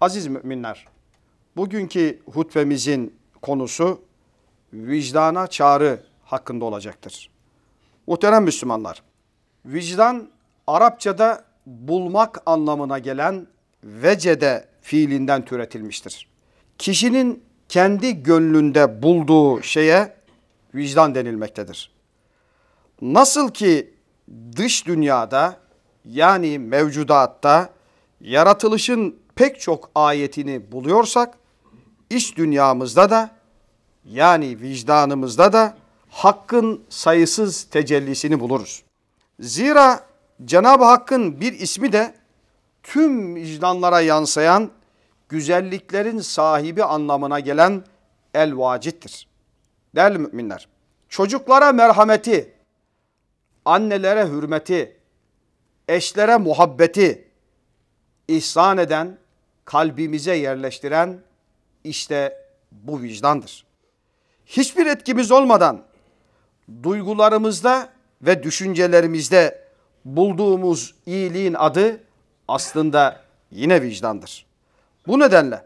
Aziz müminler, bugünkü hutbemizin konusu vicdana çağrı hakkında olacaktır. Muhterem Müslümanlar, vicdan Arapçada bulmak anlamına gelen vecede fiilinden türetilmiştir. Kişinin kendi gönlünde bulduğu şeye vicdan denilmektedir. Nasıl ki dış dünyada yani mevcudatta yaratılışın pek çok ayetini buluyorsak iç dünyamızda da yani vicdanımızda da hakkın sayısız tecellisini buluruz. Zira Cenab-ı Hakk'ın bir ismi de tüm vicdanlara yansıyan güzelliklerin sahibi anlamına gelen el vacittir. Değerli müminler, çocuklara merhameti, annelere hürmeti, eşlere muhabbeti ihsan eden, kalbimize yerleştiren işte bu vicdandır. Hiçbir etkimiz olmadan duygularımızda ve düşüncelerimizde bulduğumuz iyiliğin adı aslında yine vicdandır. Bu nedenle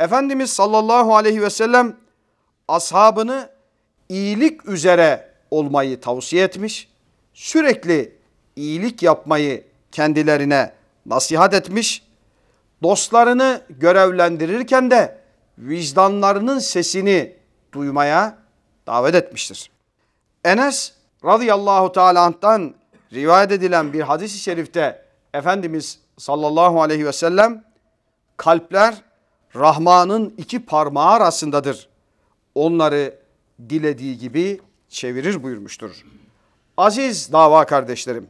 Efendimiz sallallahu aleyhi ve sellem ashabını iyilik üzere olmayı tavsiye etmiş. Sürekli iyilik yapmayı kendilerine nasihat etmiş. Dostlarını görevlendirirken de vicdanlarının sesini duymaya davet etmiştir. Enes radıyallahu teala anh'tan rivayet edilen bir hadis-i şerifte Efendimiz sallallahu aleyhi ve sellem kalpler Rahman'ın iki parmağı arasındadır. Onları dilediği gibi çevirir buyurmuştur. Aziz dava kardeşlerim,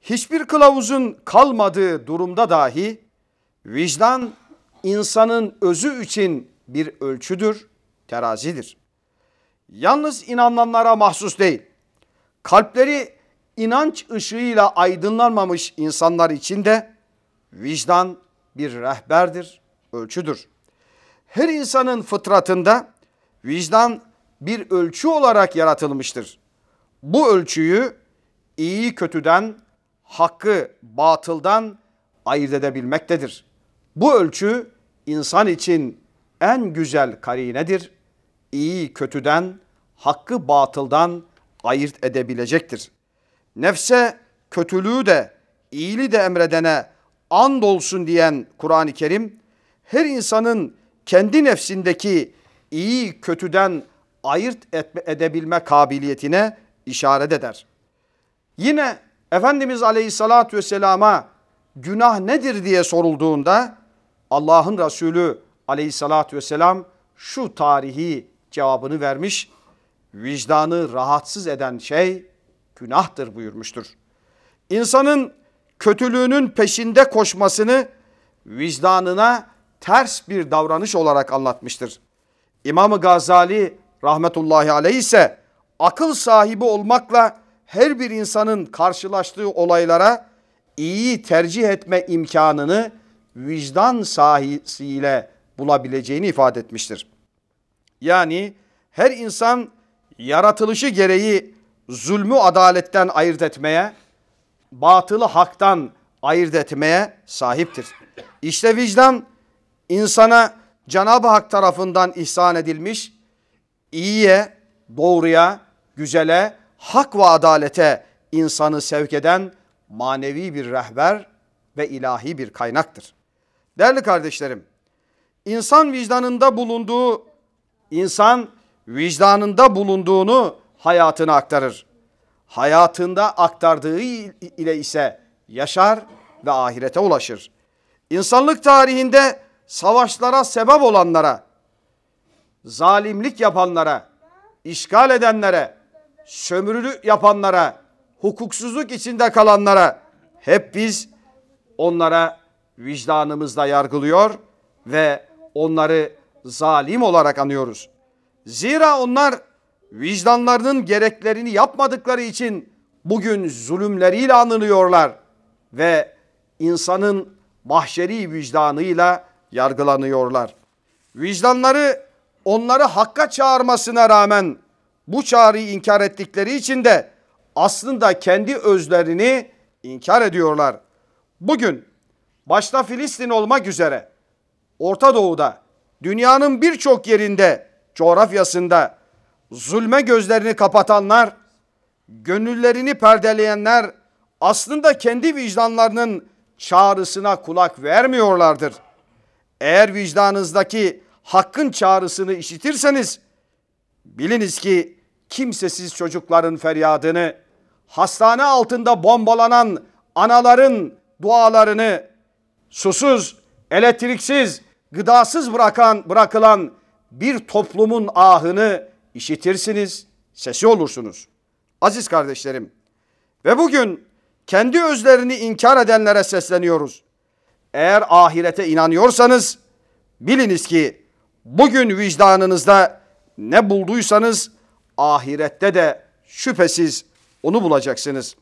hiçbir kılavuzun kalmadığı durumda dahi vicdan insanın özü için bir ölçüdür, terazidir. Yalnız inananlara mahsus değil, kalpleri inanç ışığıyla aydınlanmamış insanlar için de vicdan bir rehberdir, ölçüdür. Her insanın fıtratında vicdan bir ölçü olarak yaratılmıştır. Bu ölçüyü iyi kötüden, hakkı batıldan ayırt edebilmektedir. Bu ölçü insan için en güzel karinedir. İyi kötüden, hakkı batıldan ayırt edebilecektir. Nefse kötülüğü de iyiliği de emredene and olsun diyen Kur'an-ı Kerim her insanın kendi nefsindeki iyi kötüden ayırt etme, edebilme kabiliyetine işaret eder. Yine Efendimiz Aleyhisselatü Vesselam'a günah nedir diye sorulduğunda Allah'ın Resulü Aleyhisselatü Vesselam şu tarihi cevabını vermiş. Vicdanı rahatsız eden şey günahtır buyurmuştur. İnsanın kötülüğünün peşinde koşmasını vicdanına ters bir davranış olarak anlatmıştır. İmam Gazali rahmetullahi aleyh ise akıl sahibi olmakla her bir insanın karşılaştığı olaylara iyi tercih etme imkanını vicdan sahisiyle bulabileceğini ifade etmiştir. Yani her insan yaratılışı gereği zulmü adaletten ayırt etmeye, batılı haktan ayırt etmeye sahiptir. İşte vicdan insana Cenab-ı Hak tarafından ihsan edilmiş iyiye, doğruya, güzele, hak ve adalete insanı sevk eden manevi bir rehber ve ilahi bir kaynaktır. Değerli kardeşlerim, insan vicdanında bulunduğu, insan vicdanında bulunduğunu hayatına aktarır. Hayatında aktardığı ile ise yaşar ve ahirete ulaşır. İnsanlık tarihinde savaşlara sebep olanlara, zalimlik yapanlara, işgal edenlere, sömürülük yapanlara, hukuksuzluk içinde kalanlara hep biz onlara vicdanımızla yargılıyor ve onları zalim olarak anıyoruz. Zira onlar vicdanlarının gereklerini yapmadıkları için bugün zulümleriyle anılıyorlar ve insanın mahşeri vicdanıyla yargılanıyorlar. Vicdanları onları hakka çağırmasına rağmen bu çağrıyı inkar ettikleri için de aslında kendi özlerini inkar ediyorlar. Bugün başta Filistin olmak üzere Orta Doğu'da, dünyanın birçok yerinde, coğrafyasında zulme gözlerini kapatanlar, gönüllerini perdeleyenler aslında kendi vicdanlarının çağrısına kulak vermiyorlardır. Eğer vicdanınızdaki hakkın çağrısını işitirseniz biliniz ki kimsesiz çocukların feryadını, hastane altında bombalanan anaların dualarını, susuz, elektriksiz, gıdasız bırakan bırakılan bir toplumun ahını işitirsiniz, sesi olursunuz. Aziz kardeşlerim ve bugün kendi özlerini inkar edenlere sesleniyoruz. Eğer ahirete inanıyorsanız biliniz ki bugün vicdanınızda ne bulduysanız ahirette de şüphesiz onu bulacaksınız.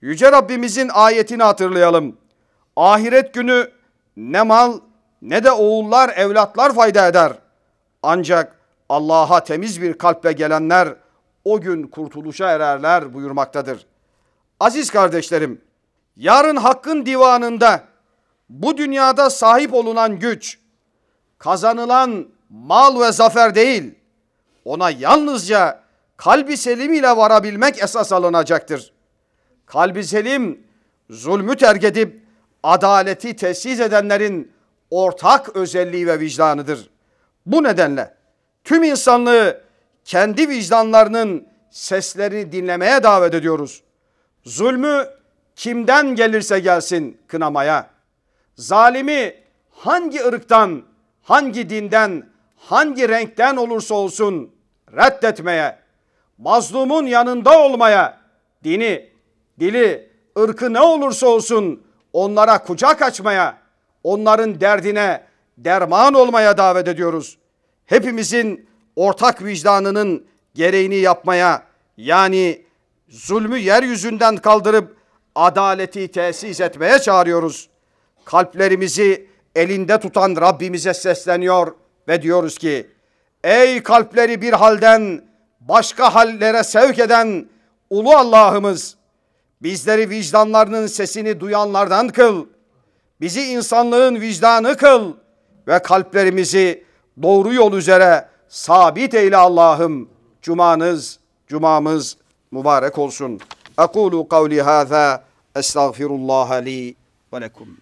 Yüce Rabbimizin ayetini hatırlayalım. Ahiret günü ne mal ne de oğullar evlatlar fayda eder. Ancak Allah'a temiz bir kalple gelenler o gün kurtuluşa ererler buyurmaktadır. Aziz kardeşlerim, yarın hakkın divanında bu dünyada sahip olunan güç, kazanılan mal ve zafer değil, ona yalnızca kalbi selim ile varabilmek esas alınacaktır. Kalbi selim, zulmü terk edip adaleti tesis edenlerin ortak özelliği ve vicdanıdır. Bu nedenle tüm insanlığı kendi vicdanlarının seslerini dinlemeye davet ediyoruz. Zulmü kimden gelirse gelsin kınamaya, zalimi hangi ırktan, hangi dinden, hangi renkten olursa olsun reddetmeye, mazlumun yanında olmaya, dini, dili, ırkı ne olursa olsun onlara kucak açmaya, onların derdine derman olmaya davet ediyoruz. Hepimizin ortak vicdanının gereğini yapmaya yani zulmü yeryüzünden kaldırıp adaleti tesis etmeye çağırıyoruz. Kalplerimizi elinde tutan Rabbimize sesleniyor ve diyoruz ki ey kalpleri bir halden başka hallere sevk eden ulu Allah'ımız bizleri vicdanlarının sesini duyanlardan kıl. Bizi insanlığın vicdanı kıl ve kalplerimizi doğru yol üzere sabit eyle Allah'ım. Cumanız, cumamız mübarek olsun. Ekulu kavli hâzâ estağfirullah li ve lekum.